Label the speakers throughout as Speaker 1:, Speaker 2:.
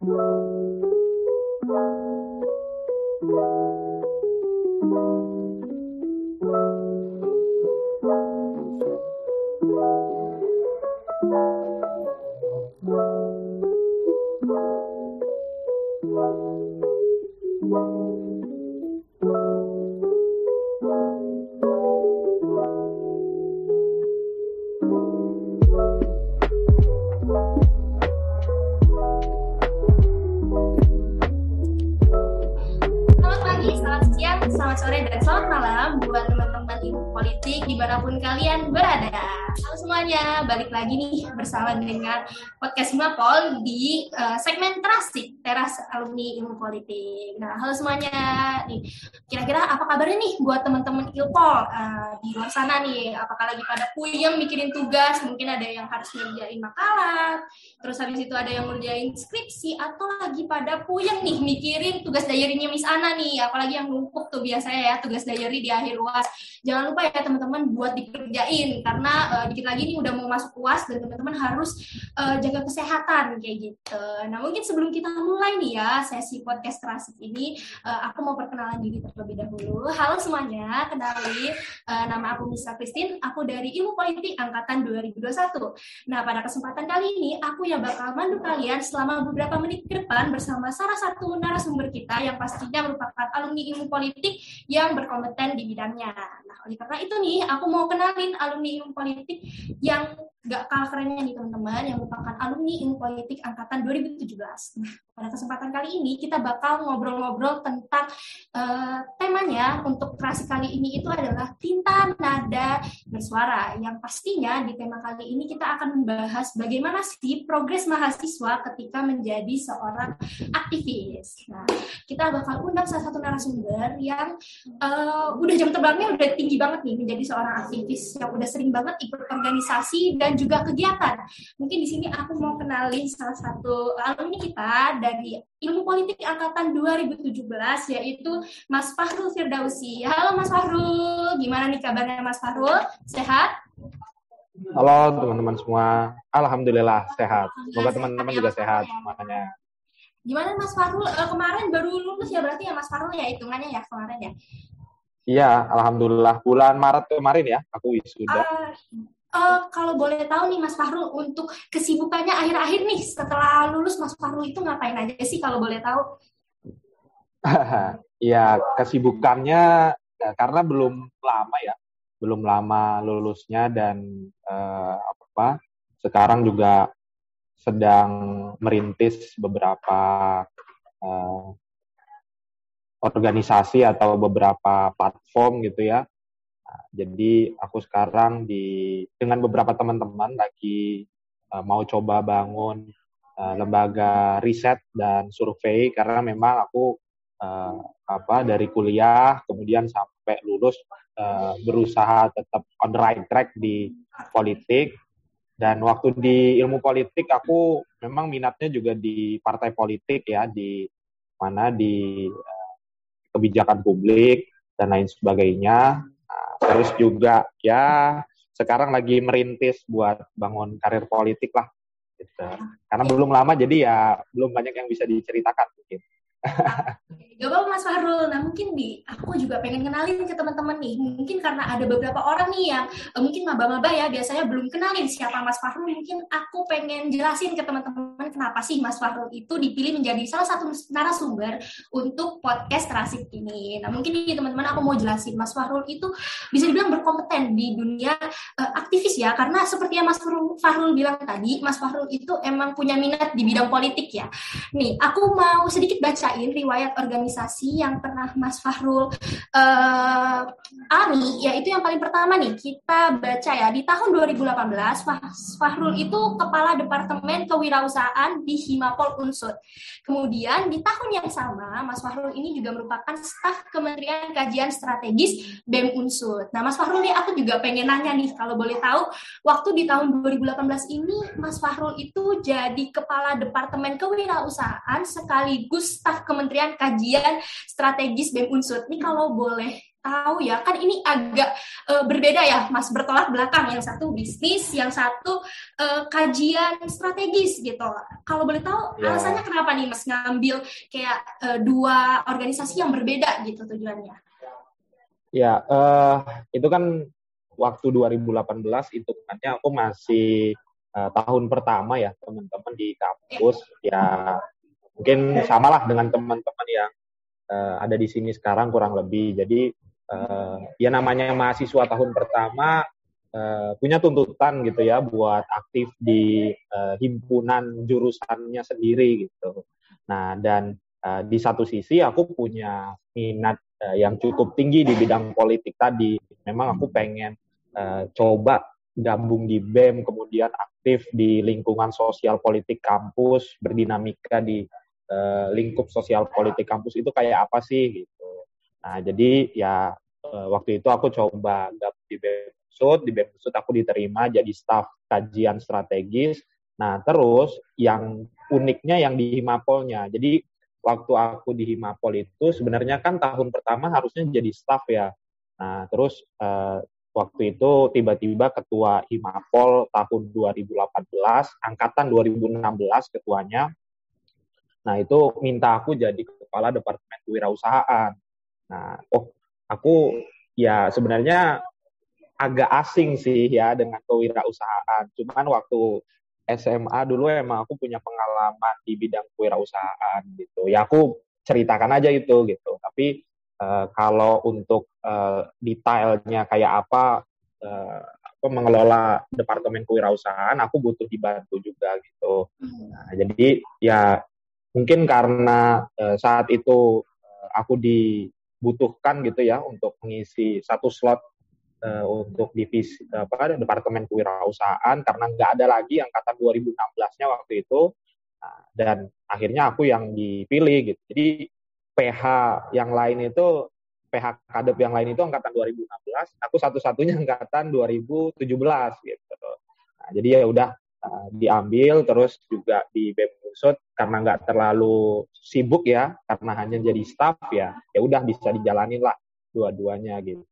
Speaker 1: lagi nih bersama dengan podcast Mapol di uh, segmen terasik teras alumni ilmu politik. Nah, halo semuanya. Nih, kira-kira apa kabarnya nih buat teman-teman Ilpol uh, di luar sana nih? Apakah lagi pada puyeng mikirin tugas? Mungkin ada yang harus ngerjain makalah, terus habis itu ada yang ngerjain skripsi atau lagi pada puyeng nih mikirin tugas diary-nya Miss Ana nih, apalagi yang numpuk tuh biasanya ya tugas diary di akhir UAS. Jangan lupa ya teman-teman buat dikerjain karena uh, dikit lagi nih udah mau masuk UAS dan teman-teman harus uh, jaga kesehatan kayak gitu. Nah, mungkin sebelum kita mulai nih ya sesi podcast terasik ini, uh, aku mau perkenalan diri terlebih dahulu. Halo semuanya, kenali uh, nama aku Misa Christine, aku dari Ilmu Politik angkatan 2021. Nah, pada kesempatan kali ini aku yang bakal mandu kalian selama beberapa menit ke depan bersama salah satu narasumber kita yang pastinya merupakan alumni Ilmu Politik yang berkompeten di bidangnya. Nah, oleh karena itu nih, aku mau kenalin alumni Ilmu Politik yang gak kalah kerennya nih teman-teman yang merupakan alumni ilmu politik angkatan 2017. Nah, pada kesempatan kali ini kita bakal ngobrol-ngobrol tentang uh, temanya untuk kreasi kali ini itu adalah tinta nada bersuara yang pastinya di tema kali ini kita akan membahas bagaimana sih progres mahasiswa ketika menjadi seorang aktivis. Nah, kita bakal undang salah satu narasumber yang uh, udah jam terbangnya udah tinggi banget nih menjadi seorang aktivis yang udah sering banget ikut organisasi dan juga kegiatan. Mungkin di sini aku mau kenalin salah satu alumni kita dari Ilmu Politik Angkatan 2017 yaitu Mas Fahrul Firdausi. Halo Mas Fahrul, gimana nih kabarnya Mas Fahrul? Sehat?
Speaker 2: Halo teman-teman semua, Alhamdulillah sehat. Semoga teman-teman juga sehat semuanya.
Speaker 1: Gimana Mas Fahrul? Uh, kemarin baru lulus ya berarti ya Mas Fahrul ya hitungannya ya kemarin ya?
Speaker 2: Iya, Alhamdulillah. Bulan Maret kemarin ya, aku wisuda. Uh,
Speaker 1: uh, kalau boleh tahu nih Mas Fahrul untuk kesibukannya akhir-akhir nih setelah lulus Mas Fahrul itu ngapain aja sih kalau boleh tahu?
Speaker 2: ya kesibukannya ya, karena belum lama ya, belum lama lulusnya dan uh, apa sekarang juga sedang merintis beberapa uh, organisasi atau beberapa platform gitu ya jadi aku sekarang di dengan beberapa teman-teman lagi uh, mau coba bangun uh, lembaga riset dan survei karena memang aku uh, apa dari kuliah kemudian sampai lulus uh, berusaha tetap on the right track di politik. Dan waktu di ilmu politik aku memang minatnya juga di partai politik ya di mana di kebijakan publik dan lain sebagainya terus juga ya sekarang lagi merintis buat bangun karir politik lah gitu. Karena belum lama jadi ya belum banyak yang bisa diceritakan mungkin.
Speaker 1: Gak apa-apa Mas Fahrul. Nah mungkin di aku juga pengen kenalin ke teman-teman nih. Mungkin karena ada beberapa orang nih yang uh, mungkin maba-maba ya biasanya belum kenalin siapa Mas Fahrul. Mungkin aku pengen jelasin ke teman-teman kenapa sih Mas Fahrul itu dipilih menjadi salah satu narasumber untuk podcast Rasik ini. Nah mungkin nih teman-teman aku mau jelasin Mas Fahrul itu bisa dibilang berkompeten di dunia uh, aktivis ya. Karena seperti yang Mas Fahrul bilang tadi, Mas Fahrul itu emang punya minat di bidang politik ya. Nih aku mau sedikit baca bacain riwayat organisasi yang pernah Mas Fahrul uh, yaitu yang paling pertama nih kita baca ya di tahun 2018 Mas Fahrul itu kepala departemen kewirausahaan di Himapol Unsur. Kemudian di tahun yang sama Mas Fahrul ini juga merupakan staf Kementerian Kajian Strategis BEM Unsur. Nah Mas Fahrul nih aku juga pengen nanya nih kalau boleh tahu waktu di tahun 2018 ini Mas Fahrul itu jadi kepala departemen kewirausahaan sekaligus staf Kementerian Kajian Strategis BEM Unsur. Ini kalau boleh tahu ya, kan ini agak uh, berbeda ya, Mas, bertolak belakang. Yang satu bisnis, yang satu uh, kajian strategis gitu. Kalau boleh tahu ya. alasannya kenapa nih Mas ngambil kayak uh, dua organisasi yang berbeda gitu tujuannya?
Speaker 2: Ya, uh, itu kan waktu 2018 itu katanya aku masih uh, tahun pertama ya teman-teman di kampus ya, ya mungkin samalah dengan teman-teman yang uh, ada di sini sekarang kurang lebih. Jadi uh, ya namanya mahasiswa tahun pertama uh, punya tuntutan gitu ya buat aktif di uh, himpunan jurusannya sendiri gitu. Nah dan uh, di satu sisi aku punya minat yang cukup tinggi di bidang politik tadi. Memang aku pengen uh, coba gabung di BEM, kemudian aktif di lingkungan sosial politik kampus, berdinamika di uh, lingkup sosial politik kampus itu kayak apa sih gitu. Nah, jadi ya uh, waktu itu aku coba gabung di BEMSUD, di BEMSUD aku diterima jadi staf kajian strategis. Nah, terus yang uniknya yang di Himapolnya. Jadi waktu aku di Himapol itu sebenarnya kan tahun pertama harusnya jadi staf ya. Nah, terus uh, waktu itu tiba-tiba ketua Himapol tahun 2018, angkatan 2016 ketuanya. Nah, itu minta aku jadi kepala departemen kewirausahaan. Nah, oh aku ya sebenarnya agak asing sih ya dengan kewirausahaan. Cuman waktu SMA dulu emang aku punya pengalaman di bidang kewirausahaan gitu. Ya aku ceritakan aja itu gitu. Tapi uh, kalau untuk uh, detailnya kayak apa uh, apa mengelola departemen kewirausahaan, aku butuh dibantu juga gitu. Nah, jadi ya mungkin karena uh, saat itu uh, aku di butuhkan gitu ya untuk mengisi satu slot uh, untuk divisi apa departemen kewirausahaan karena nggak ada lagi angkatan 2016-nya waktu itu nah, dan akhirnya aku yang dipilih gitu. Jadi PH yang lain itu PH kadep yang lain itu angkatan 2016, aku satu-satunya angkatan 2017 gitu. Nah, jadi ya udah uh, diambil terus juga di BEM Unsut karena nggak terlalu sibuk ya karena hanya jadi staff ya ya udah bisa dijalanin lah dua-duanya gitu.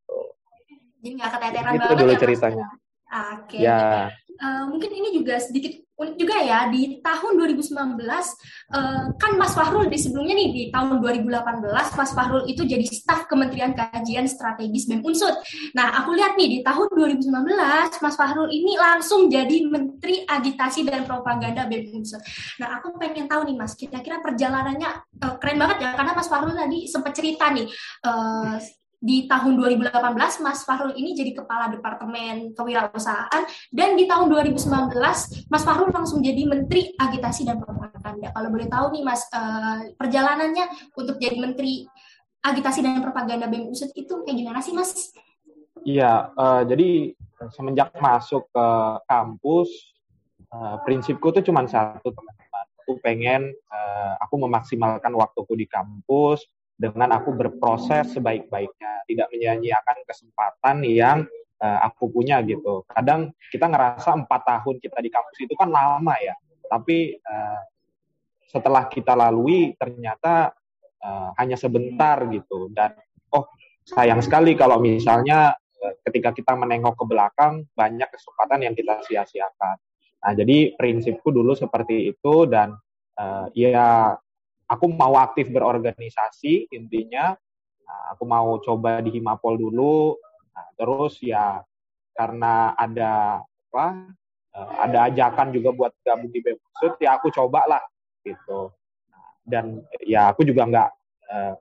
Speaker 1: Jadi nggak keteteran
Speaker 2: banget dulu ya, ceritanya
Speaker 1: oke okay. ya uh, mungkin ini juga sedikit unik juga ya di tahun 2019 uh, eh, kan Mas Fahrul di sebelumnya nih di tahun 2018 Mas Fahrul itu jadi staf Kementerian Kajian Strategis BEM Unsut. Nah, aku lihat nih di tahun 2019 Mas Fahrul ini langsung jadi Menteri Agitasi dan Propaganda BEM Unsut. Nah, aku pengen tahu nih Mas, kira-kira perjalanannya uh, keren banget ya karena Mas Fahrul tadi sempat cerita nih uh, di tahun 2018 Mas Fahrul ini jadi kepala departemen kewirausahaan dan di tahun 2019 Mas Fahrul langsung jadi menteri agitasi dan propaganda. Kalau boleh tahu nih Mas uh, perjalanannya untuk jadi menteri agitasi dan propaganda BEM USUD itu kayak gimana sih Mas?
Speaker 2: Iya, uh, jadi semenjak masuk ke kampus uh, prinsipku tuh cuma satu teman-teman. Aku pengen uh, aku memaksimalkan waktuku di kampus dengan aku berproses sebaik-baiknya, tidak menyanyiakan kesempatan yang uh, aku punya gitu. Kadang kita ngerasa empat tahun kita di kampus itu kan lama ya, tapi uh, setelah kita lalui ternyata uh, hanya sebentar gitu dan oh sayang sekali kalau misalnya ketika kita menengok ke belakang banyak kesempatan yang kita sia-siakan. Nah jadi prinsipku dulu seperti itu dan uh, ya aku mau aktif berorganisasi intinya nah, aku mau coba di Himapol dulu. Nah, terus ya karena ada apa uh, ada ajakan juga buat gabung di BEMSUD ya aku coba lah gitu. Dan ya aku juga nggak uh,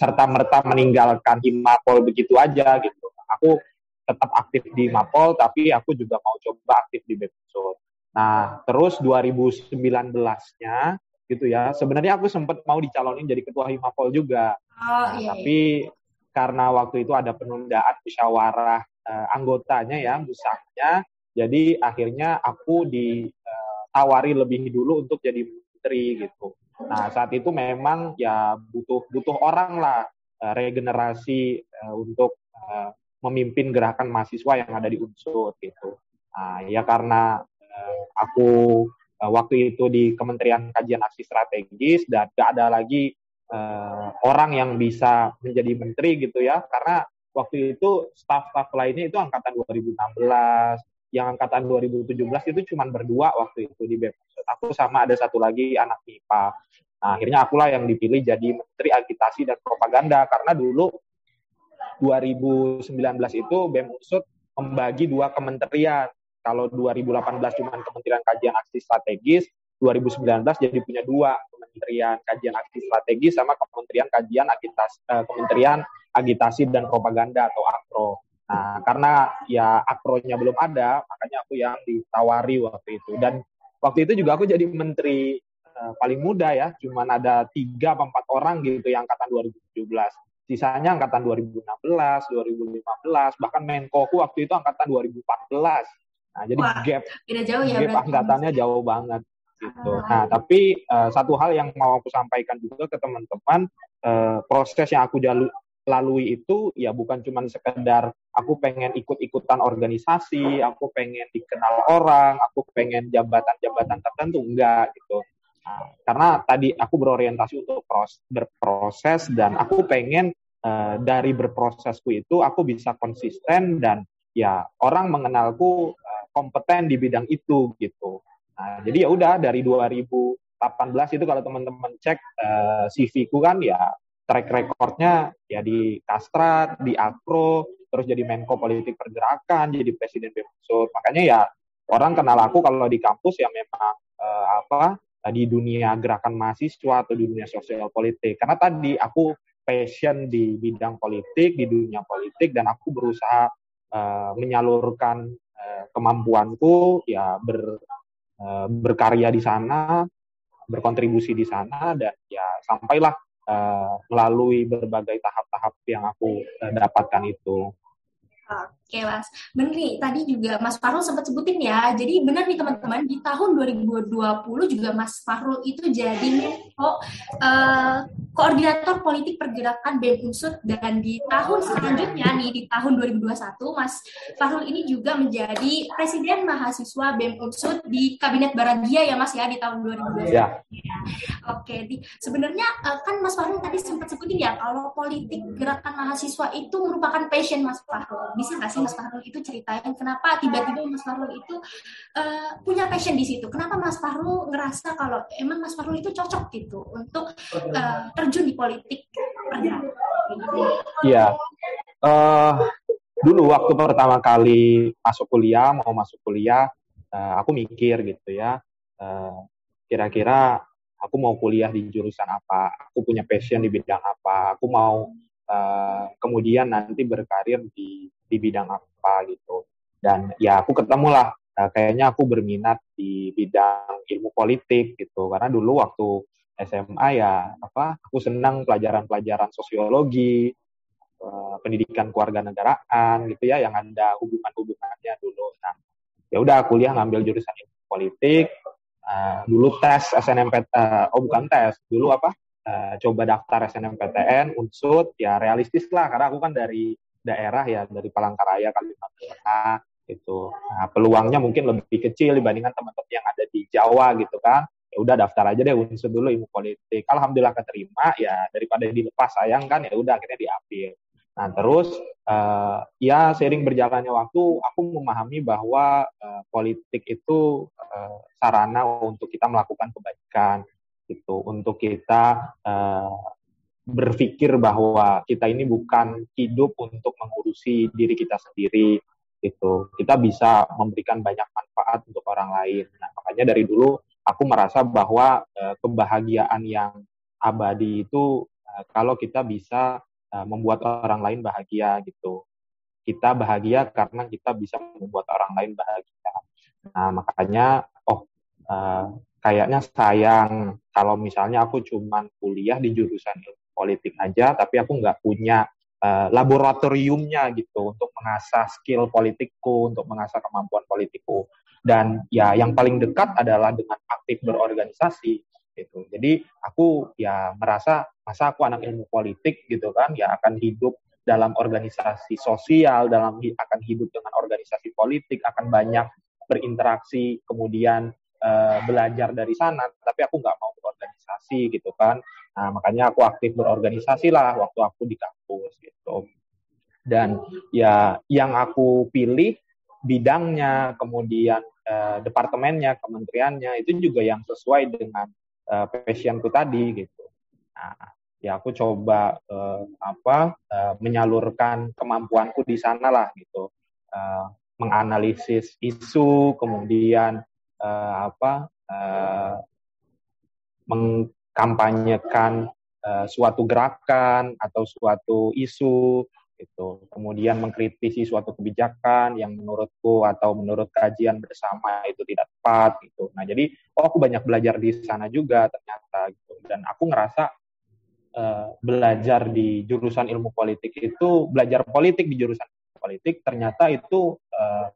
Speaker 2: serta merta meninggalkan Himapol begitu aja gitu. Aku tetap aktif di Himapol tapi aku juga mau coba aktif di BEMSUD nah terus 2019-nya gitu ya. Sebenarnya aku sempat mau dicalonin jadi ketua Himapol juga. Oh, nah, iya, tapi iya. karena waktu itu ada penundaan musyawarah uh, anggotanya ya, musaknya, jadi akhirnya aku ditawari lebih dulu untuk jadi menteri gitu. Nah saat itu memang ya butuh butuh orang lah uh, regenerasi uh, untuk uh, memimpin gerakan mahasiswa yang ada di unsur gitu. Nah, ya karena uh, aku waktu itu di Kementerian Kajian Aksi Strategis dan gak ada lagi uh, orang yang bisa menjadi menteri gitu ya. Karena waktu itu staff-staff lainnya itu angkatan 2016 yang angkatan 2017 itu cuma berdua waktu itu di BEM aku sama ada satu lagi anak MIPA nah, akhirnya akulah yang dipilih jadi menteri agitasi dan propaganda. Karena dulu 2019 itu BEM Unsut membagi dua kementerian kalau 2018 cuma Kementerian Kajian Aksi Strategis 2019 jadi punya dua Kementerian Kajian Aksi Strategi sama Kementerian Kajian Agitasi, uh, Kementerian Agitasi dan Propaganda atau AKRO. Nah, karena ya akronya belum ada, makanya aku yang ditawari waktu itu. Dan waktu itu juga aku jadi menteri uh, paling muda ya, cuman ada tiga atau empat orang gitu yang angkatan 2017. Sisanya angkatan 2016, 2015, bahkan Menko aku waktu itu angkatan 2014. Nah, jadi Wah, gap, jauh ya, gap angkatannya jauh banget gitu. Nah, tapi uh, satu hal yang mau aku sampaikan juga ke teman-teman, uh, proses yang aku jalu, lalui itu ya bukan cuma sekedar aku pengen ikut-ikutan organisasi, aku pengen dikenal orang, aku pengen jabatan-jabatan tertentu, enggak gitu. Nah, karena tadi aku berorientasi untuk pros, berproses dan aku pengen uh, dari berprosesku itu aku bisa konsisten dan ya orang mengenalku uh, kompeten di bidang itu gitu. Nah, jadi ya udah dari 2018 itu kalau teman-teman cek uh, CV ku kan ya track recordnya ya di Kastrat, di Akro, terus jadi Menko Politik Pergerakan, jadi Presiden BEMSUR. Makanya ya orang kenal aku kalau di kampus ya memang uh, apa di dunia gerakan mahasiswa atau dunia sosial politik. Karena tadi aku passion di bidang politik, di dunia politik, dan aku berusaha uh, menyalurkan kemampuanku ya ber Eh, berkarya di sana, berkontribusi di sana, dan ya sampailah uh, melalui berbagai tahap-tahap yang aku uh, dapatkan itu.
Speaker 1: Mas, benar nih tadi juga Mas Farul sempat sebutin ya. Jadi benar nih teman-teman di tahun 2020 juga Mas Farul itu jadi Menko uh, koordinator politik pergerakan BEM Unsut dan di tahun selanjutnya nih di tahun 2021 Mas Farul ini juga menjadi presiden mahasiswa BEM Unsut di Kabinet Baragia ya Mas ya di tahun 2021. Ya. ya. Oke, di sebenarnya uh, kan Mas Farul tadi sempat sebutin ya kalau politik gerakan mahasiswa itu merupakan passion Mas Farul bisa nggak sih Mas Fahrul itu ceritain kenapa tiba-tiba Mas Fahrul itu uh, punya passion di situ? Kenapa Mas Fahrul ngerasa kalau emang Mas Fahrul itu cocok gitu untuk uh, terjun di politik
Speaker 2: Iya. Uh, dulu waktu pertama kali masuk kuliah, mau masuk kuliah, uh, aku mikir gitu ya, uh, kira-kira aku mau kuliah di jurusan apa, aku punya passion di bidang apa, aku mau uh, kemudian nanti berkarir di di bidang apa gitu. Dan ya aku ketemu lah uh, kayaknya aku berminat di bidang ilmu politik gitu. Karena dulu waktu SMA ya apa aku senang pelajaran-pelajaran sosiologi uh, pendidikan keluarga negaraan gitu ya yang ada hubungan-hubungannya dulu. Nah ya udah kuliah ngambil jurusan ilmu politik. Uh, dulu tes SNMPTN uh, oh bukan tes dulu apa uh, coba daftar SNMPTN unsut ya realistis lah. Karena aku kan dari daerah ya dari Palangkaraya Kalimantan Tengah itu nah, peluangnya mungkin lebih kecil dibandingkan teman-teman yang ada di Jawa gitu kan. Ya udah daftar aja deh unsur dulu ilmu politik. Alhamdulillah keterima ya daripada dilepas sayang kan ya udah akhirnya diambil. Nah terus uh, ya sering berjalannya waktu aku memahami bahwa uh, politik itu uh, sarana untuk kita melakukan kebaikan gitu. Untuk kita uh, berpikir bahwa kita ini bukan hidup untuk mengurusi diri kita sendiri itu kita bisa memberikan banyak manfaat untuk orang lain. Nah makanya dari dulu aku merasa bahwa uh, kebahagiaan yang abadi itu uh, kalau kita bisa uh, membuat orang lain bahagia gitu. Kita bahagia karena kita bisa membuat orang lain bahagia. Nah makanya oh uh, kayaknya sayang kalau misalnya aku cuman kuliah di jurusan ilmu politik aja, tapi aku nggak punya uh, laboratoriumnya gitu untuk mengasah skill politikku, untuk mengasah kemampuan politikku. Dan ya yang paling dekat adalah dengan aktif berorganisasi gitu. Jadi aku ya merasa masa aku anak ilmu politik gitu kan, ya akan hidup dalam organisasi sosial, dalam akan hidup dengan organisasi politik, akan banyak berinteraksi, kemudian uh, belajar dari sana. Tapi aku nggak mau berorganisasi gitu kan Nah, makanya aku aktif berorganisasi lah waktu aku di kampus gitu. Dan ya yang aku pilih bidangnya, kemudian eh, departemennya, kementeriannya itu juga yang sesuai dengan eh, passionku tadi gitu. Nah, ya aku coba eh, apa eh, menyalurkan kemampuanku di sana lah gitu. Eh, menganalisis isu, kemudian eh, apa eh, mengkampanyekan uh, suatu gerakan atau suatu isu itu kemudian mengkritisi suatu kebijakan yang menurutku atau menurut kajian bersama itu tidak tepat gitu. Nah jadi oh aku banyak belajar di sana juga ternyata gitu. Dan aku ngerasa uh, belajar di jurusan ilmu politik itu belajar politik di jurusan politik ternyata itu uh,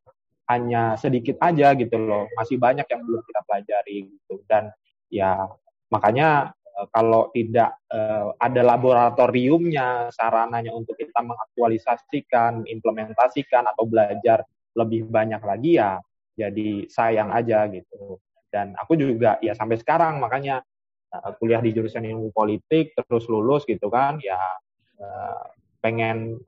Speaker 2: hanya sedikit aja gitu loh. Masih banyak yang belum kita pelajari gitu. Dan ya Makanya eh, kalau tidak uh, ada laboratoriumnya, sarananya untuk kita mengaktualisasikan, implementasikan atau belajar lebih banyak lagi ya, jadi sayang aja gitu. Dan aku juga ya sampai sekarang makanya uh, kuliah di jurusan ilmu politik terus lulus gitu kan, ya pengen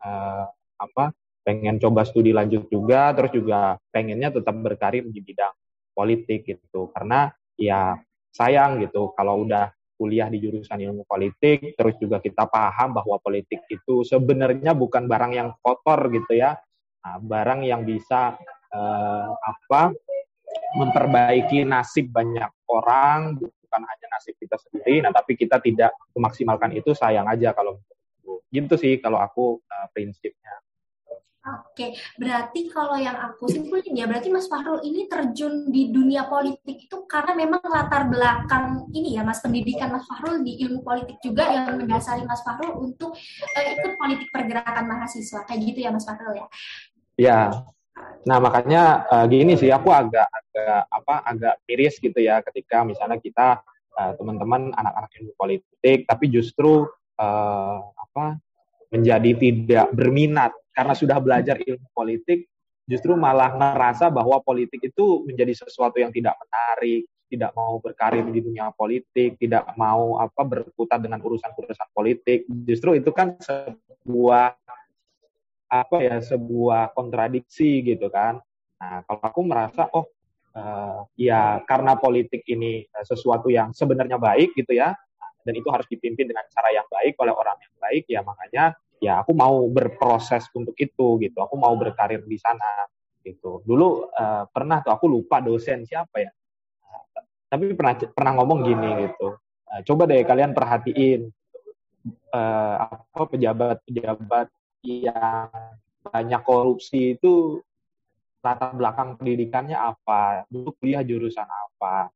Speaker 2: apa? Pengen coba studi lanjut juga, terus juga pengennya tetap berkarir di bidang politik gitu. Karena ya sayang gitu. Kalau udah kuliah di jurusan ilmu politik, terus juga kita paham bahwa politik itu sebenarnya bukan barang yang kotor gitu ya, nah, barang yang bisa eh, apa memperbaiki nasib banyak orang, bukan hanya nasib kita sendiri, nah tapi kita tidak memaksimalkan itu sayang aja kalau gitu sih kalau aku uh, prinsipnya.
Speaker 1: Oke, berarti kalau yang aku simpulin ya, berarti Mas Fahrul ini terjun di dunia politik itu karena memang latar belakang ini ya, Mas, pendidikan Mas Fahrul di ilmu politik juga yang mendasari Mas Fahrul untuk uh, ikut politik pergerakan mahasiswa, kayak gitu ya, Mas Fahrul ya?
Speaker 2: Ya, nah makanya uh, gini sih, aku agak agak apa agak miris gitu ya, ketika misalnya kita uh, teman-teman anak-anak ilmu politik, tapi justru uh, apa menjadi tidak berminat karena sudah belajar ilmu politik, justru malah ngerasa bahwa politik itu menjadi sesuatu yang tidak menarik, tidak mau berkarir di dunia politik, tidak mau apa berkutat dengan urusan-urusan politik. Justru itu kan sebuah apa ya sebuah kontradiksi gitu kan. Nah, kalau aku merasa oh uh, ya karena politik ini sesuatu yang sebenarnya baik gitu ya dan itu harus dipimpin dengan cara yang baik oleh orang yang baik ya makanya ya aku mau berproses untuk itu gitu. Aku mau berkarir di sana gitu. Dulu uh, pernah tuh aku lupa dosen siapa ya. Tapi pernah pernah ngomong gini gitu. Uh, coba deh kalian perhatiin uh, apa pejabat-pejabat yang banyak korupsi itu latar belakang pendidikannya apa dulu kuliah jurusan apa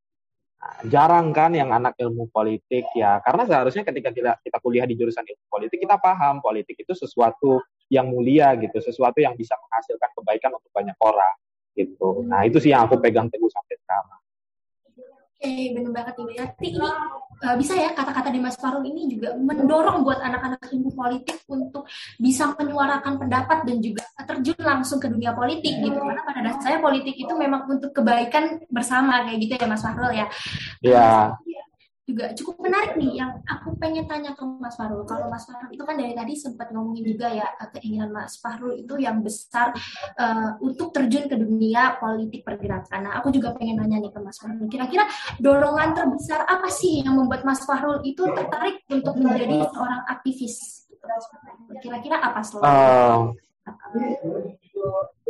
Speaker 2: jarang kan yang anak ilmu politik ya, karena seharusnya ketika kita, kita kuliah di jurusan ilmu politik kita paham politik itu sesuatu yang mulia gitu, sesuatu yang bisa menghasilkan kebaikan untuk banyak orang gitu. Nah itu sih yang aku pegang teguh sampai sekarang.
Speaker 1: Oke, benar banget nih. Berarti ini uh, bisa ya kata-kata di Mas Farul ini juga mendorong buat anak-anak ilmu politik untuk bisa menyuarakan pendapat dan juga terjun langsung ke dunia politik gitu. Karena pada dasarnya politik itu memang untuk kebaikan bersama kayak gitu ya Mas Farul ya.
Speaker 2: Iya
Speaker 1: juga cukup menarik nih yang aku pengen tanya ke Mas Fahrul. Kalau Mas Fahrul itu kan dari tadi sempat ngomongin juga ya eh, keinginan Mas Fahrul itu yang besar uh, untuk terjun ke dunia politik pergerakan. Nah, aku juga pengen nanya nih ke Mas Fahrul. Kira-kira dorongan terbesar apa sih yang membuat Mas Fahrul itu tertarik untuk menjadi seorang aktivis? Kira-kira apa selain? Uh,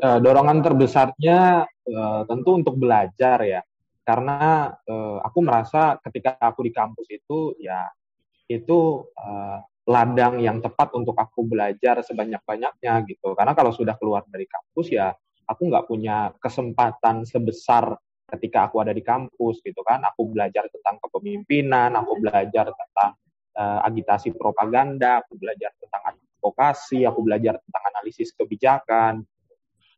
Speaker 2: uh, dorongan terbesarnya uh, tentu untuk belajar ya karena uh, aku merasa ketika aku di kampus itu ya itu uh, ladang yang tepat untuk aku belajar sebanyak-banyaknya gitu. Karena kalau sudah keluar dari kampus ya aku nggak punya kesempatan sebesar ketika aku ada di kampus gitu kan. Aku belajar tentang kepemimpinan aku belajar tentang uh, agitasi propaganda aku belajar tentang advokasi aku belajar tentang analisis kebijakan.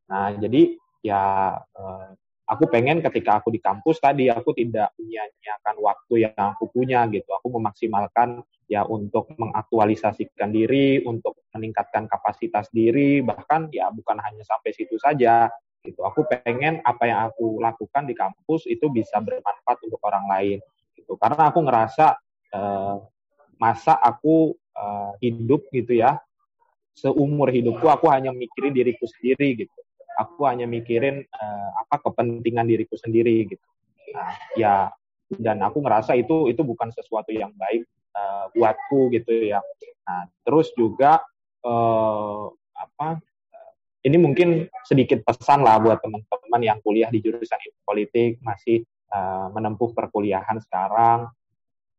Speaker 2: Nah jadi ya uh, aku pengen ketika aku di kampus tadi aku tidak menyia-nyiakan waktu yang aku punya gitu. Aku memaksimalkan ya untuk mengaktualisasikan diri, untuk meningkatkan kapasitas diri, bahkan ya bukan hanya sampai situ saja gitu. Aku pengen apa yang aku lakukan di kampus itu bisa bermanfaat untuk orang lain gitu. Karena aku ngerasa eh, masa aku uh, hidup gitu ya seumur hidupku aku hanya mikirin diriku sendiri gitu aku hanya mikirin uh, apa kepentingan diriku sendiri gitu. Nah, ya dan aku ngerasa itu itu bukan sesuatu yang baik uh, buatku gitu ya. Nah terus juga uh, apa ini mungkin sedikit pesan lah buat teman-teman yang kuliah di jurusan ilmu politik masih uh, menempuh perkuliahan sekarang.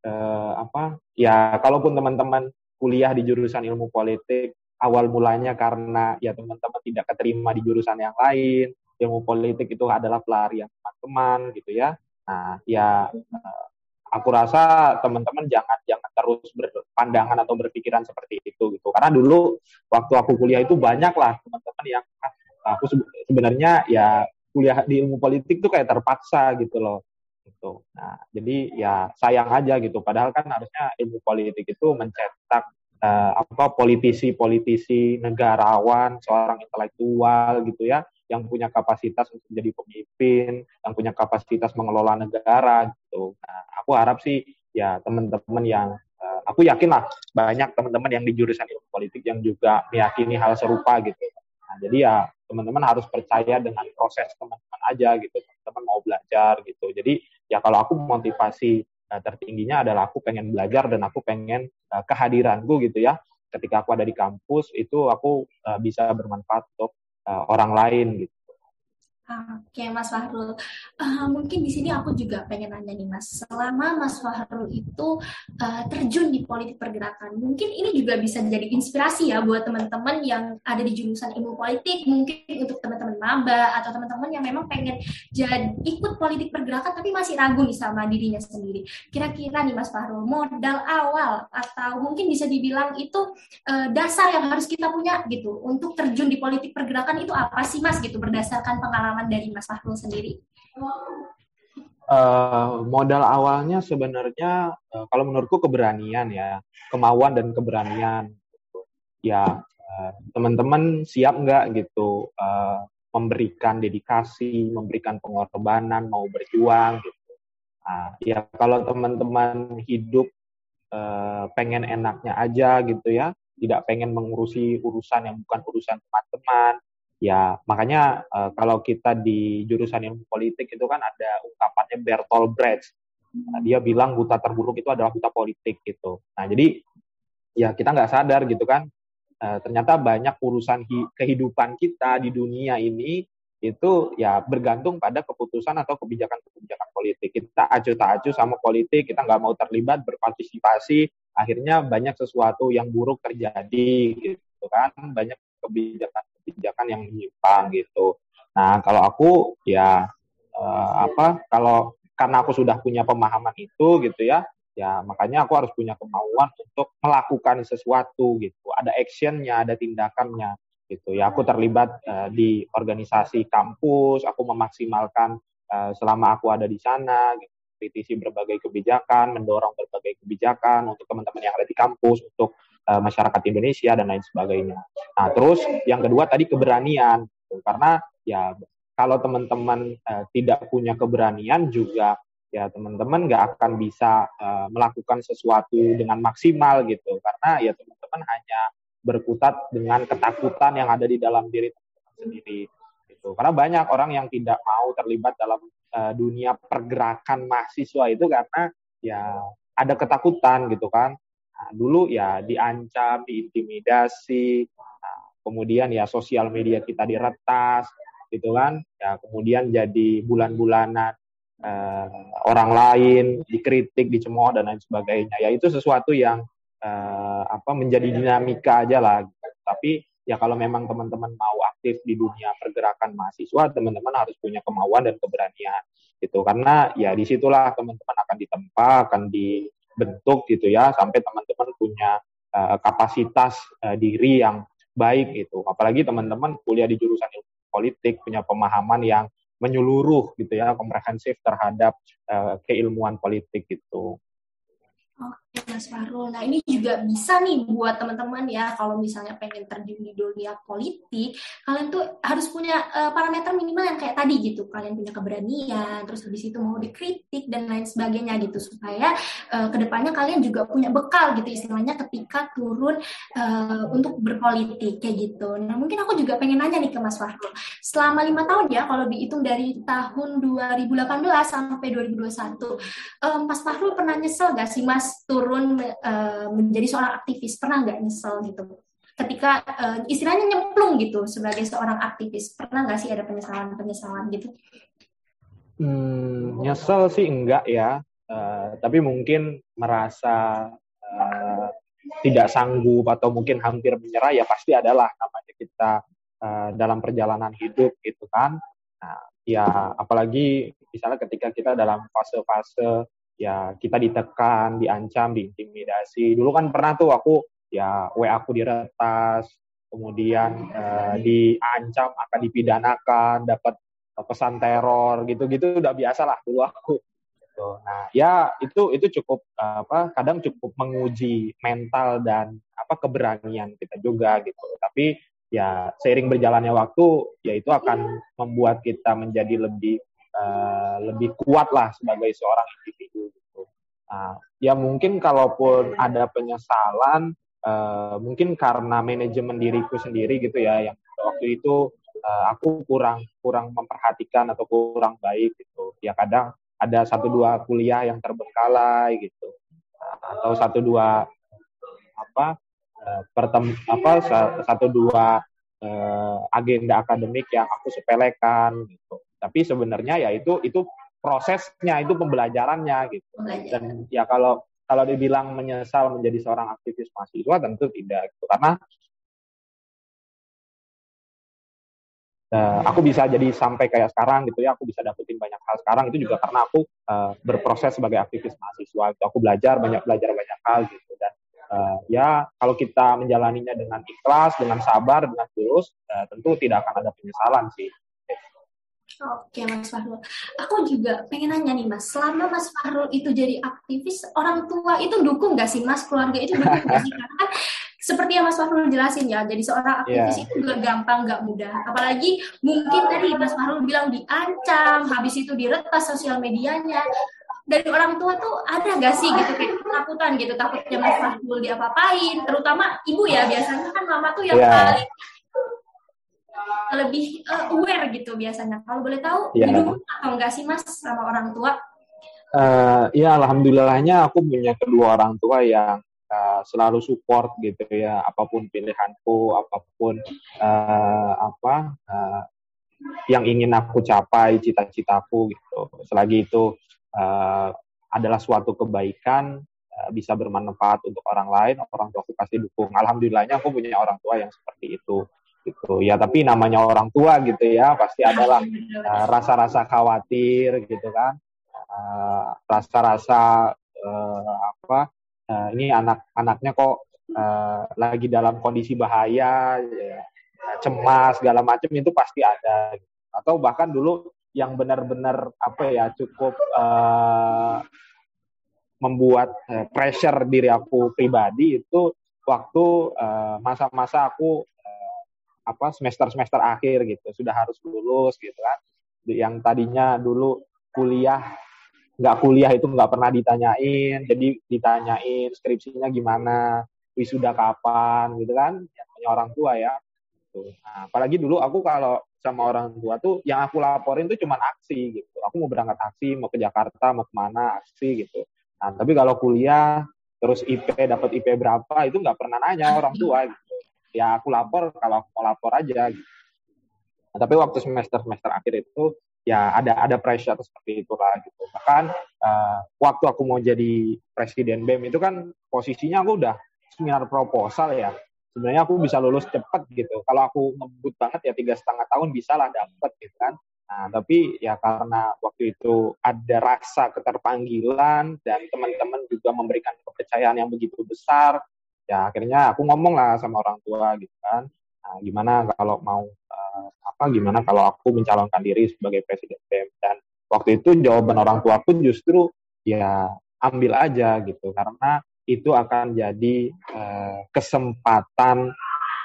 Speaker 2: Uh, apa ya kalaupun teman-teman kuliah di jurusan ilmu politik awal mulanya karena ya teman-teman tidak keterima di jurusan yang lain ilmu politik itu adalah pelarian teman-teman gitu ya. Nah ya uh, aku rasa teman-teman jangan jangan terus berpandangan atau berpikiran seperti itu gitu. Karena dulu waktu aku kuliah itu banyak lah teman-teman yang ah, aku sebenarnya ya kuliah di ilmu politik tuh kayak terpaksa gitu loh gitu. Nah jadi ya sayang aja gitu. Padahal kan harusnya ilmu politik itu mencetak uh, apa politisi-politisi negarawan seorang intelektual gitu ya yang punya kapasitas untuk menjadi pemimpin, yang punya kapasitas mengelola negara gitu. Nah, aku harap sih ya teman-teman yang uh, aku yakin lah banyak teman-teman yang di jurusan ilmu politik yang juga meyakini hal serupa gitu. Nah, jadi ya teman-teman harus percaya dengan proses teman-teman aja gitu. Teman-teman mau belajar gitu. Jadi ya kalau aku motivasi uh, tertingginya adalah aku pengen belajar dan aku pengen uh, kehadiranku gitu ya. Ketika aku ada di kampus itu aku uh, bisa bermanfaat untuk uh, orang lain gitu.
Speaker 1: Oke, Mas Fahrul. Uh, mungkin di sini aku juga pengen nanya nih, Mas. Selama Mas Fahrul itu uh, terjun di politik pergerakan, mungkin ini juga bisa jadi inspirasi ya buat teman-teman yang ada di jurusan ilmu politik, mungkin untuk teman-teman maba atau teman-teman yang memang pengen jadi ikut politik pergerakan tapi masih ragu nih sama dirinya sendiri. Kira-kira nih, Mas Fahrul, modal awal atau mungkin bisa dibilang itu uh, dasar yang harus kita punya gitu untuk terjun di politik pergerakan itu apa sih, Mas? Gitu berdasarkan pengalaman pengalaman dari Mas Fahrul sendiri?
Speaker 2: Uh, modal awalnya sebenarnya uh, kalau menurutku keberanian ya, kemauan dan keberanian. Ya uh, teman-teman siap nggak gitu uh, memberikan dedikasi, memberikan pengorbanan, mau berjuang gitu. Uh, ya kalau teman-teman hidup uh, pengen enaknya aja gitu ya, tidak pengen mengurusi urusan yang bukan urusan teman-teman, Ya, makanya uh, kalau kita di jurusan ilmu politik itu kan ada ungkapannya Bertolt Brecht. Nah, dia bilang buta terburuk itu adalah buta politik gitu. Nah, jadi ya kita nggak sadar gitu kan. Uh, ternyata banyak urusan kehidupan kita di dunia ini itu ya bergantung pada keputusan atau kebijakan-kebijakan politik. Kita acuh tak acuh sama politik, kita nggak mau terlibat berpartisipasi, akhirnya banyak sesuatu yang buruk terjadi gitu kan, banyak kebijakan-kebijakan yang menyimpang gitu. Nah, kalau aku ya uh, apa? Kalau karena aku sudah punya pemahaman itu gitu ya, ya makanya aku harus punya kemauan untuk melakukan sesuatu gitu. Ada actionnya, ada tindakannya gitu. Ya aku terlibat uh, di organisasi kampus, aku memaksimalkan uh, selama aku ada di sana gitu kritisi berbagai kebijakan, mendorong berbagai kebijakan untuk teman-teman yang ada di kampus, untuk uh, masyarakat Indonesia dan lain sebagainya. Nah, terus yang kedua tadi keberanian, karena ya kalau teman-teman uh, tidak punya keberanian juga ya teman-teman nggak akan bisa uh, melakukan sesuatu dengan maksimal gitu, karena ya teman-teman hanya berkutat dengan ketakutan yang ada di dalam diri teman-teman sendiri. Gitu. Karena banyak orang yang tidak mau terlibat dalam uh, dunia pergerakan mahasiswa itu karena ya ada ketakutan gitu kan Nah, dulu ya diancam, diintimidasi, nah, kemudian ya sosial media kita diretas, gitu kan? Ya kemudian jadi bulan-bulanan eh, orang lain dikritik, dicemooh dan lain sebagainya. Ya itu sesuatu yang eh, apa menjadi dinamika aja lah. Tapi ya kalau memang teman-teman mau aktif di dunia pergerakan mahasiswa, teman-teman harus punya kemauan dan keberanian gitu. Karena ya di situlah teman-teman akan ditempa, akan di bentuk gitu ya sampai teman-teman punya uh, kapasitas uh, diri yang baik gitu. Apalagi teman-teman kuliah di jurusan politik punya pemahaman yang menyeluruh gitu ya, komprehensif terhadap uh, keilmuan politik gitu.
Speaker 1: Mas Fahrul. Nah ini juga bisa nih buat teman-teman ya kalau misalnya pengen terjun di dunia politik, kalian tuh harus punya uh, parameter minimal yang kayak tadi gitu. Kalian punya keberanian, terus habis itu mau dikritik dan lain sebagainya gitu supaya uh, ke depannya kalian juga punya bekal gitu istilahnya ketika turun uh, untuk berpolitik kayak gitu. Nah mungkin aku juga pengen nanya nih ke Mas Fahrul. Selama lima tahun ya kalau dihitung dari tahun 2018 sampai 2021, um, Mas Fahrul pernah nyesel gak sih Mas turun uh, menjadi seorang aktivis? Pernah nggak nyesel gitu? Ketika uh, istilahnya nyemplung gitu sebagai seorang aktivis, pernah nggak sih ada penyesalan-penyesalan gitu?
Speaker 2: Hmm, nyesel sih enggak ya, uh, tapi mungkin merasa uh, tidak sanggup atau mungkin hampir menyerah ya pasti adalah namanya kita uh, dalam perjalanan hidup gitu kan. Nah, ya apalagi misalnya ketika kita dalam fase-fase ya kita ditekan, diancam, diintimidasi. Dulu kan pernah tuh aku ya WA aku diretas, kemudian uh, diancam akan dipidanakan, dapat pesan teror gitu-gitu udah biasa lah dulu aku. Gitu. Nah ya itu itu cukup apa kadang cukup menguji mental dan apa keberanian kita juga gitu. Tapi ya seiring berjalannya waktu ya itu akan membuat kita menjadi lebih uh, lebih kuat lah sebagai seorang individu gitu. Nah, ya mungkin kalaupun ada penyesalan uh, mungkin karena manajemen diriku sendiri gitu ya yang waktu itu uh, aku kurang kurang memperhatikan atau kurang baik gitu. Ya kadang ada satu dua kuliah yang terbengkalai gitu. Nah, atau satu dua apa pertem apa satu dua uh, agenda akademik yang aku sepelekan gitu tapi sebenarnya ya itu itu prosesnya itu pembelajarannya gitu. Dan ya kalau kalau dibilang menyesal menjadi seorang aktivis mahasiswa tentu tidak gitu. Karena uh, aku bisa jadi sampai kayak sekarang gitu ya aku bisa dapetin banyak hal sekarang. Itu juga karena aku uh, berproses sebagai aktivis mahasiswa gitu. aku belajar banyak belajar banyak hal gitu. Dan uh, ya kalau kita menjalaninya dengan ikhlas dengan sabar dengan tulus uh, tentu tidak akan ada penyesalan sih
Speaker 1: Oke Mas Fahrul, aku juga pengen nanya nih Mas, selama Mas Fahrul itu jadi aktivis, orang tua itu dukung gak sih Mas, keluarga itu dukung gak sih? Karena kan seperti yang Mas Fahrul jelasin ya, jadi seorang aktivis yeah. itu gak gampang, gak mudah. Apalagi mungkin tadi Mas Fahrul bilang diancam, habis itu diretas sosial medianya. Dari orang tua tuh ada gak sih gitu kayak ketakutan gitu, takutnya Mas Fahrul diapa-apain, terutama ibu ya, biasanya kan mama tuh yang yeah. paling lebih uh, aware gitu biasanya. Kalau boleh tahu, ya. hidup atau enggak sih mas sama orang tua?
Speaker 2: Uh, ya alhamdulillahnya aku punya kedua orang tua yang uh, selalu support gitu ya apa pun pilihanku apa pun uh, apa uh, yang ingin aku capai cita-citaku gitu selagi itu uh, adalah suatu kebaikan uh, bisa bermanfaat untuk orang lain orang tua aku pasti dukung alhamdulillahnya aku punya orang tua yang seperti itu gitu. Ya tapi namanya orang tua gitu ya pasti adalah uh, rasa-rasa khawatir gitu kan. Uh, rasa-rasa uh, apa uh, ini anak-anaknya kok uh, lagi dalam kondisi bahaya ya, cemas segala macam itu pasti ada. Gitu. atau bahkan dulu yang benar-benar apa ya cukup uh, membuat uh, pressure diri aku pribadi itu waktu masa-masa uh, aku apa semester semester akhir gitu. Sudah harus lulus gitu kan. Yang tadinya dulu kuliah nggak kuliah itu nggak pernah ditanyain. Jadi ditanyain skripsinya gimana wisuda kapan gitu kan. Ya, punya orang tua ya. Tuh nah, apalagi dulu aku kalau sama orang tua tuh yang aku laporin tuh cuma aksi gitu. Aku mau berangkat aksi mau ke Jakarta mau ke mana aksi gitu. Nah tapi kalau kuliah terus IP dapat IP berapa itu nggak pernah nanya orang tua gitu ya aku lapor kalau aku mau lapor aja gitu. Nah, tapi waktu semester semester akhir itu ya ada ada pressure seperti itulah gitu. Bahkan uh, waktu aku mau jadi presiden BEM itu kan posisinya aku udah seminar proposal ya. Sebenarnya aku bisa lulus cepat gitu. Kalau aku ngebut banget ya tiga setengah tahun bisa lah dapet gitu kan. Nah, tapi ya karena waktu itu ada rasa keterpanggilan dan teman-teman juga memberikan kepercayaan yang begitu besar, ya akhirnya aku ngomong lah sama orang tua gitu kan nah, gimana kalau mau uh, apa gimana kalau aku mencalonkan diri sebagai presiden BEM dan waktu itu jawaban orang tua aku justru ya ambil aja gitu karena itu akan jadi uh, kesempatan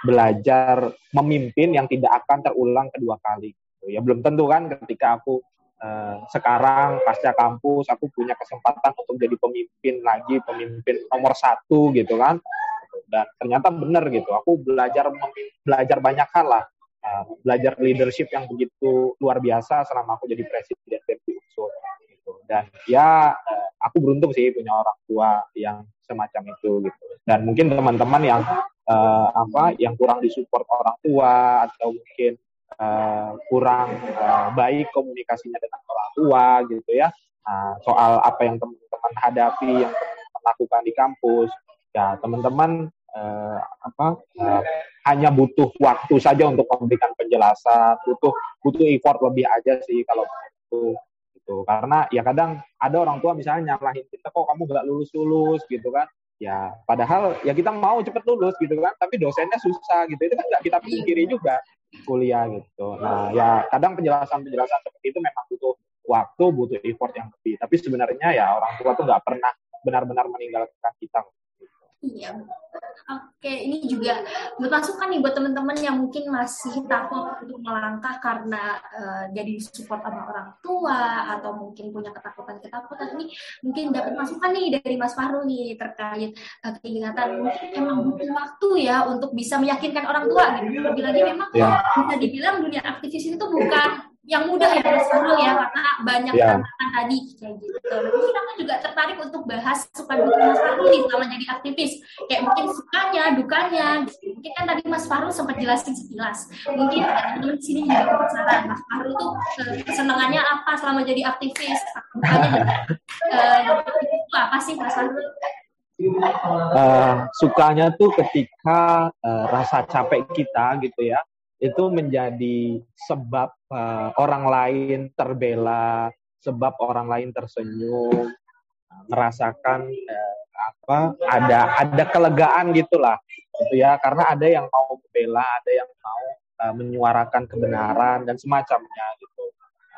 Speaker 2: belajar memimpin yang tidak akan terulang kedua kali. Ya belum tentu kan ketika aku uh, sekarang pasca kampus aku punya kesempatan untuk jadi pemimpin lagi, pemimpin nomor satu gitu kan. Dan ternyata benar gitu. Aku belajar belajar banyak hal lah. Uh, belajar leadership yang begitu luar biasa selama aku jadi presiden versi Unsur gitu. Dan ya uh, aku beruntung sih punya orang tua yang semacam itu gitu. Dan mungkin teman-teman yang uh, apa yang kurang disupport orang tua atau mungkin uh, kurang uh, baik komunikasinya dengan orang tua gitu ya. Nah, soal apa yang teman-teman hadapi yang teman-teman lakukan di kampus, ya teman-teman uh, apa uh, hanya butuh waktu saja untuk memberikan penjelasan, butuh butuh effort lebih aja sih kalau itu gitu. Karena ya kadang ada orang tua misalnya nyalahin kita kok kamu nggak lulus lulus gitu kan. Ya padahal ya kita mau cepet lulus gitu kan tapi dosennya susah gitu. Itu kan nggak kita pikiri juga kuliah gitu. Nah ya kadang penjelasan penjelasan seperti itu memang butuh waktu butuh effort yang lebih. Tapi sebenarnya ya orang tua tuh nggak pernah benar-benar meninggalkan kita
Speaker 1: Iya. Oke, ini juga buat masukan nih buat teman-teman yang mungkin masih takut untuk melangkah karena uh, jadi support sama orang tua atau mungkin punya ketakutan-ketakutan ini mungkin dapat masukan nih dari Mas Fahru nih terkait uh, keingatan mungkin emang butuh waktu ya untuk bisa meyakinkan orang tua gitu. Lebih lagi memang yeah. bisa dibilang dunia aktivis itu bukan yang mudah ya Mas Farul ya karena banyak yeah. tantangan tadi kayak gitu. Mungkin aku juga tertarik untuk bahas suka duka Mas Farul nih selama jadi aktivis. Kayak mungkin sukanya, dukanya. Gitu. Mungkin kan tadi Mas Farul sempat jelasin sekilas. Mungkin teman-teman di sini juga penasaran Mas Farul tuh kesenangannya apa selama jadi aktivis? Dukanya uh, itu apa sih Mas Farul?
Speaker 2: Uh, sukanya tuh ketika uh, rasa capek kita gitu ya itu menjadi sebab uh, orang lain terbela, sebab orang lain tersenyum, merasakan uh, apa ada ada kelegaan gitulah gitu ya karena ada yang mau membela, ada yang mau uh, menyuarakan kebenaran dan semacamnya gitu.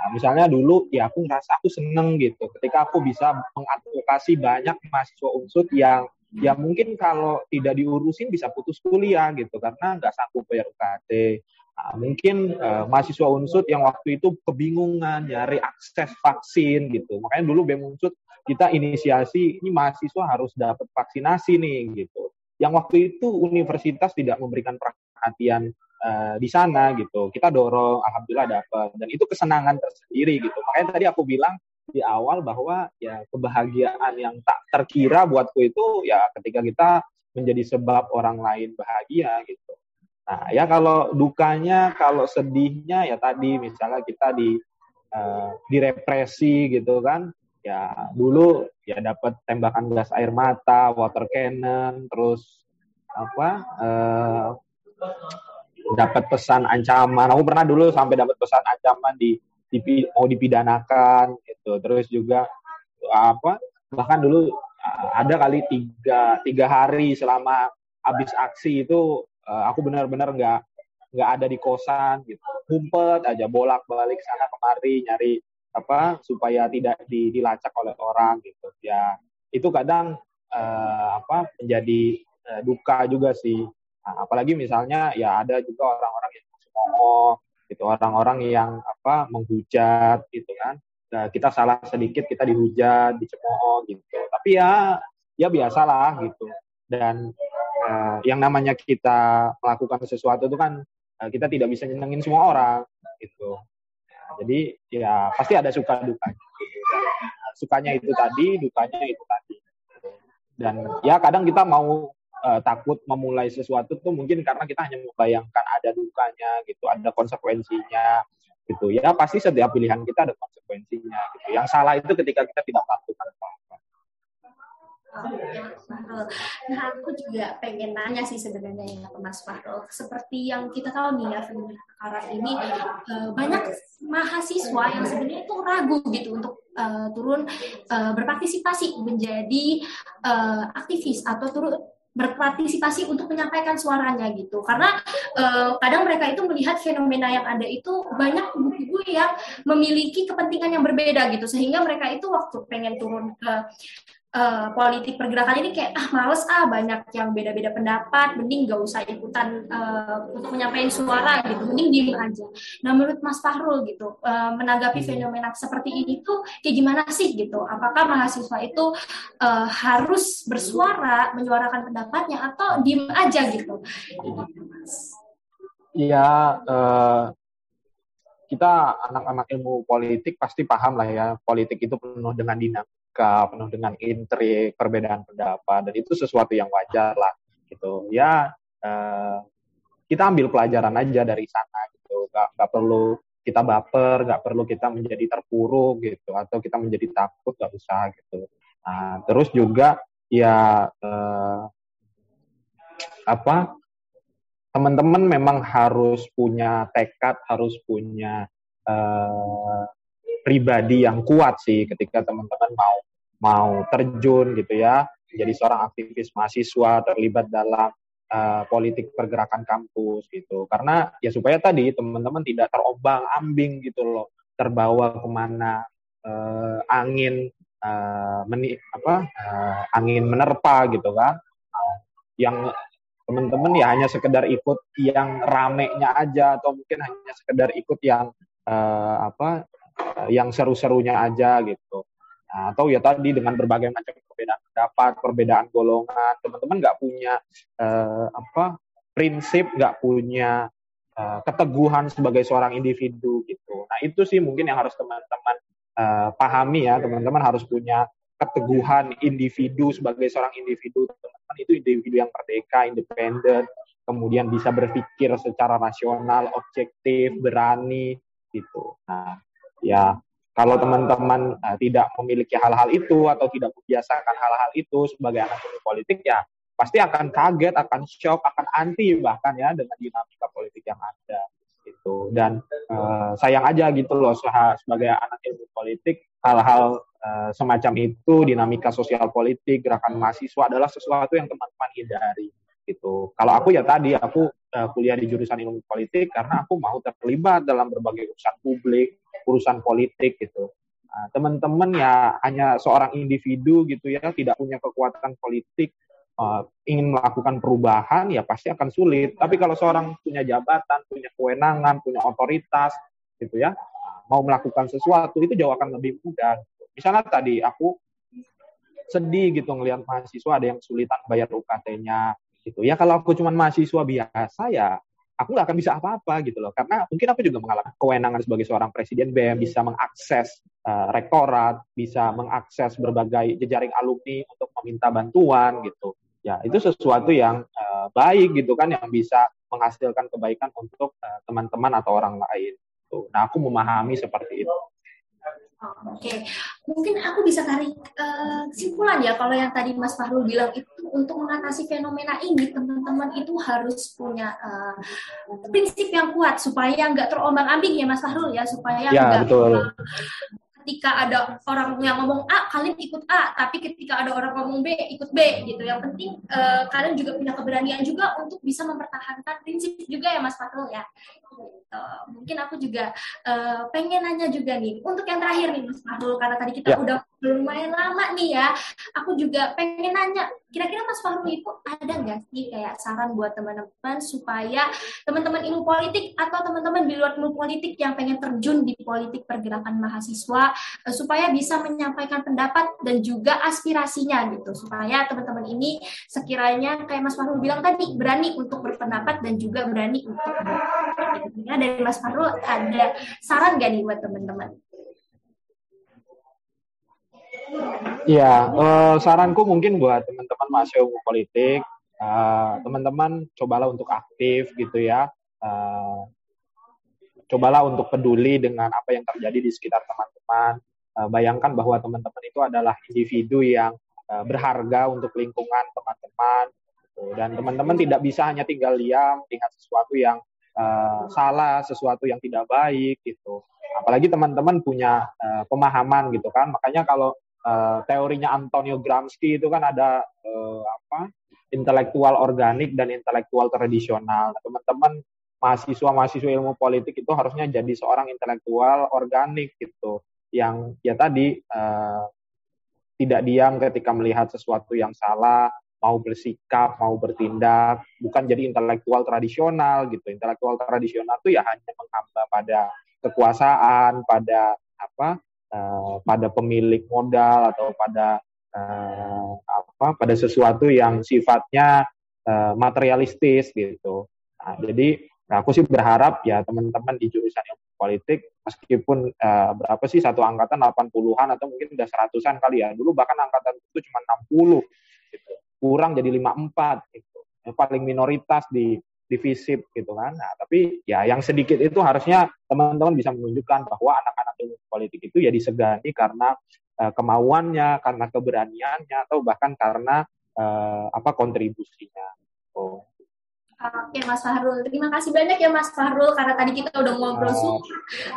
Speaker 2: Nah, misalnya dulu ya aku ngerasa aku seneng gitu ketika aku bisa mengadvokasi banyak mahasiswa unsur yang ya mungkin kalau tidak diurusin bisa putus kuliah gitu karena nggak sanggup bayar UKT. Nah, mungkin uh, mahasiswa unsut yang waktu itu kebingungan nyari akses vaksin gitu. Makanya dulu BEM unsut kita inisiasi ini mahasiswa harus dapat vaksinasi nih gitu. Yang waktu itu universitas tidak memberikan perhatian uh, di sana gitu. Kita dorong, alhamdulillah dapat dan itu kesenangan tersendiri gitu. Makanya tadi aku bilang di awal bahwa ya kebahagiaan yang tak terkira buatku itu ya ketika kita menjadi sebab orang lain bahagia gitu. Nah ya kalau dukanya, kalau sedihnya ya tadi misalnya kita di uh, direpresi gitu kan, ya dulu ya dapat tembakan gas air mata, water cannon, terus apa uh, dapat pesan ancaman. Aku pernah dulu sampai dapat pesan ancaman di dipi, mau dipidanakan gitu. Terus juga apa bahkan dulu uh, ada kali tiga tiga hari selama habis aksi itu uh, aku benar-benar nggak nggak ada di kosan gitu. Ngumpet aja bolak balik sana kemari nyari apa supaya tidak di, dilacak oleh orang gitu. Ya itu kadang uh, apa menjadi uh, duka juga sih. Nah, apalagi misalnya ya ada juga orang-orang yang semua gitu. Orang-orang yang apa menghujat gitu kan. Nah, kita salah sedikit kita dihujat dicemooh gitu. Tapi ya ya biasalah gitu. Dan uh, yang namanya kita melakukan sesuatu itu kan uh, kita tidak bisa nyenengin semua orang gitu. Nah, jadi ya pasti ada suka dukanya. Uh, sukanya itu tadi dukanya itu tadi. Dan ya kadang kita mau uh, takut memulai sesuatu tuh mungkin karena kita hanya membayangkan ada dukanya gitu, ada konsekuensinya gitu. Ya pasti setiap pilihan kita ada konsekuensinya gitu. Yang salah itu ketika kita tidak melakukan apa-apa.
Speaker 1: Nah, aku juga pengen nanya sih sebenarnya ya ke Mas Fahrul. Seperti yang kita tahu nih ya, fenomena sekarang ini uh, banyak mahasiswa yang sebenarnya itu ragu gitu untuk uh, turun uh, berpartisipasi menjadi uh, aktivis atau turun berpartisipasi untuk menyampaikan suaranya gitu. Karena uh, kadang mereka itu melihat fenomena yang ada itu banyak buku-buku yang memiliki kepentingan yang berbeda gitu. Sehingga mereka itu waktu pengen turun ke uh, politik pergerakan ini kayak ah males ah banyak yang beda-beda pendapat, mending gak usah ikutan uh, untuk menyampaikan suara gitu, mending diem aja. Nah menurut Mas Fahrul gitu, uh, menanggapi hmm. fenomena seperti ini tuh kayak gimana sih gitu? Apakah mahasiswa itu uh, harus bersuara, menyuarakan pendapatnya atau diem aja gitu?
Speaker 2: Iya, uh, kita anak-anak ilmu politik pasti paham lah ya, politik itu penuh dengan dinamika, penuh dengan intrik, perbedaan pendapat, dan itu sesuatu yang wajar lah, gitu. Ya, uh, kita ambil pelajaran aja dari sana, gitu. Gak, gak perlu kita baper, gak perlu kita menjadi terpuruk, gitu, atau kita menjadi takut, gak usah, gitu. Nah, terus juga ya uh, apa teman-teman memang harus punya tekad, harus punya uh, pribadi yang kuat sih ketika teman-teman mau mau terjun gitu ya, jadi seorang aktivis mahasiswa terlibat dalam uh, politik pergerakan kampus gitu. Karena ya supaya tadi teman-teman tidak terombang ambing gitu loh, terbawa ke mana uh, angin uh, meni apa uh, angin menerpa gitu kan, uh, yang teman-teman ya hanya sekedar ikut yang ramenya aja atau mungkin hanya sekedar ikut yang uh, apa yang seru-serunya aja gitu. Nah, atau ya tadi dengan berbagai macam perbedaan pendapat perbedaan golongan teman-teman nggak punya uh, apa prinsip nggak punya uh, keteguhan sebagai seorang individu gitu. Nah itu sih mungkin yang harus teman-teman uh, pahami ya. Teman-teman harus punya keteguhan individu sebagai seorang individu. Teman-teman itu individu yang merdeka, independen, kemudian bisa berpikir secara rasional, objektif, berani gitu. Nah, ya kalau teman-teman uh, tidak memiliki hal-hal itu atau tidak membiasakan hal-hal itu sebagai anak politik ya pasti akan kaget, akan shock, akan anti bahkan ya dengan dinamika politik yang ada gitu. Dan uh, sayang aja gitu loh sebagai anak ilmu politik hal-hal uh, semacam itu dinamika sosial politik gerakan mahasiswa adalah sesuatu yang teman-teman hindari gitu. Kalau aku ya tadi aku uh, kuliah di jurusan ilmu politik karena aku mau terlibat dalam berbagai urusan publik, urusan politik gitu. Nah, teman-teman ya hanya seorang individu gitu ya tidak punya kekuatan politik uh, ingin melakukan perubahan ya pasti akan sulit. Tapi kalau seorang punya jabatan, punya kewenangan, punya otoritas gitu ya, mau melakukan sesuatu itu jauh akan lebih mudah. Misalnya tadi aku sedih gitu ngelihat mahasiswa ada yang kesulitan bayar UKT-nya gitu. Ya kalau aku cuma mahasiswa biasa ya aku nggak akan bisa apa-apa gitu loh. Karena mungkin aku juga mengalami kewenangan sebagai seorang presiden BEM bisa mengakses uh, rektorat, bisa mengakses berbagai jejaring alumni untuk meminta bantuan gitu. Ya itu sesuatu yang uh, baik gitu kan yang bisa menghasilkan kebaikan untuk uh, teman-teman atau orang lain gitu. Nah, aku memahami seperti itu.
Speaker 1: Oke, okay. mungkin aku bisa tarik uh, kesimpulan ya kalau yang tadi Mas Fahrul bilang itu untuk mengatasi fenomena ini teman-teman itu harus punya uh, prinsip yang kuat supaya nggak terombang ambing ya Mas Fahrul ya supaya
Speaker 2: ya, nggak uh,
Speaker 1: ketika ada orang yang ngomong A, kalian ikut A, tapi ketika ada orang ngomong B, ikut B gitu. Yang penting uh, kalian juga punya keberanian juga untuk bisa mempertahankan prinsip juga ya Mas Fatul ya. Gitu. Mungkin aku juga uh, pengen nanya juga nih, untuk yang terakhir nih Mas Fatul, karena tadi kita ya. udah lumayan lama nih ya, aku juga pengen nanya, kira-kira Mas Fahru itu ada nggak sih kayak saran buat teman-teman supaya teman-teman ilmu politik atau teman-teman di luar ilmu politik yang pengen terjun di politik pergerakan mahasiswa uh, supaya bisa menyampaikan pendapat dan juga aspirasinya gitu, supaya teman-teman ini sekiranya kayak Mas Fahru bilang tadi berani untuk berpendapat dan juga berani untuk berpendapat. Nah, dari Mas Fahru ada saran nggak nih buat teman-teman?
Speaker 2: Ya, uh, saranku mungkin buat teman-teman ilmu politik, uh, teman-teman cobalah untuk aktif gitu ya. Uh, cobalah untuk peduli dengan apa yang terjadi di sekitar teman-teman. Uh, bayangkan bahwa teman-teman itu adalah individu yang uh, berharga untuk lingkungan teman-teman. Dan teman-teman tidak bisa hanya tinggal diam, lihat sesuatu yang uh, salah, sesuatu yang tidak baik gitu. Apalagi teman-teman punya uh, pemahaman gitu kan. Makanya kalau uh, teorinya Antonio Gramsci itu kan ada uh, apa intelektual organik dan intelektual tradisional. Teman-teman mahasiswa-mahasiswa ilmu politik itu harusnya jadi seorang intelektual organik gitu, yang ya tadi uh, tidak diam ketika melihat sesuatu yang salah, mau bersikap, mau bertindak, bukan jadi intelektual tradisional gitu. Intelektual tradisional itu ya hanya menghamba pada kekuasaan, pada apa, uh, pada pemilik modal atau pada uh, apa, pada sesuatu yang sifatnya uh, materialistis gitu. Nah, jadi aku sih berharap ya teman-teman di jurusan ilmu politik meskipun uh, berapa sih satu angkatan 80-an atau mungkin udah seratusan kali ya. Dulu bahkan angkatan itu cuma 60 gitu kurang jadi 54 gitu. Yang paling minoritas di divisip gitu kan. Nah, tapi ya yang sedikit itu harusnya teman-teman bisa menunjukkan bahwa anak-anak ilmu politik itu ya disegani karena uh, kemauannya, karena keberaniannya atau bahkan karena uh, apa kontribusinya. Oh.
Speaker 1: Oke Mas Fahrul, terima kasih banyak ya Mas Fahrul karena tadi kita udah ngobrol oh.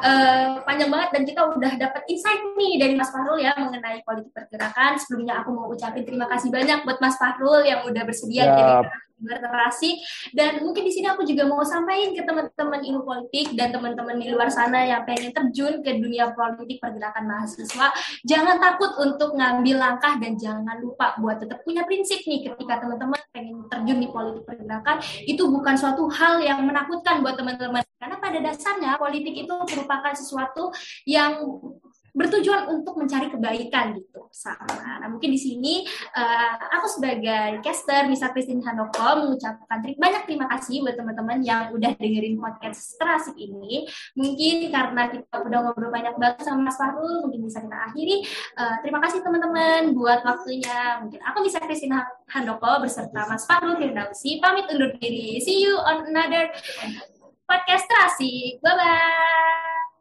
Speaker 1: uh, panjang banget dan kita udah dapat insight nih dari Mas Fahrul ya mengenai politik pergerakan. Sebelumnya aku mau ucapin terima kasih banyak buat Mas Fahrul yang udah bersedia yep. jadi berterasi dan mungkin di sini aku juga mau sampaikan ke teman-teman ilmu politik dan teman-teman di luar sana yang pengen terjun ke dunia politik pergerakan mahasiswa jangan takut untuk ngambil langkah dan jangan lupa buat tetap punya prinsip nih. Ketika teman-teman pengen terjun di politik pergerakan itu bukan suatu hal yang menakutkan buat teman-teman. Karena pada dasarnya politik itu merupakan sesuatu yang bertujuan untuk mencari kebaikan gitu sama. Nah mungkin di sini uh, aku sebagai caster Misa Christine Handoko mengucapkan ter banyak terima kasih buat teman-teman yang udah dengerin podcast terasik ini. Mungkin karena kita udah ngobrol banyak banget sama Mas Fahrul, mungkin bisa kita akhiri. Uh, terima kasih teman-teman buat waktunya. Mungkin aku bisa Christine Handoko beserta Mas Fahrul Firdausi pamit undur diri. See you on another podcast terasik. Bye bye.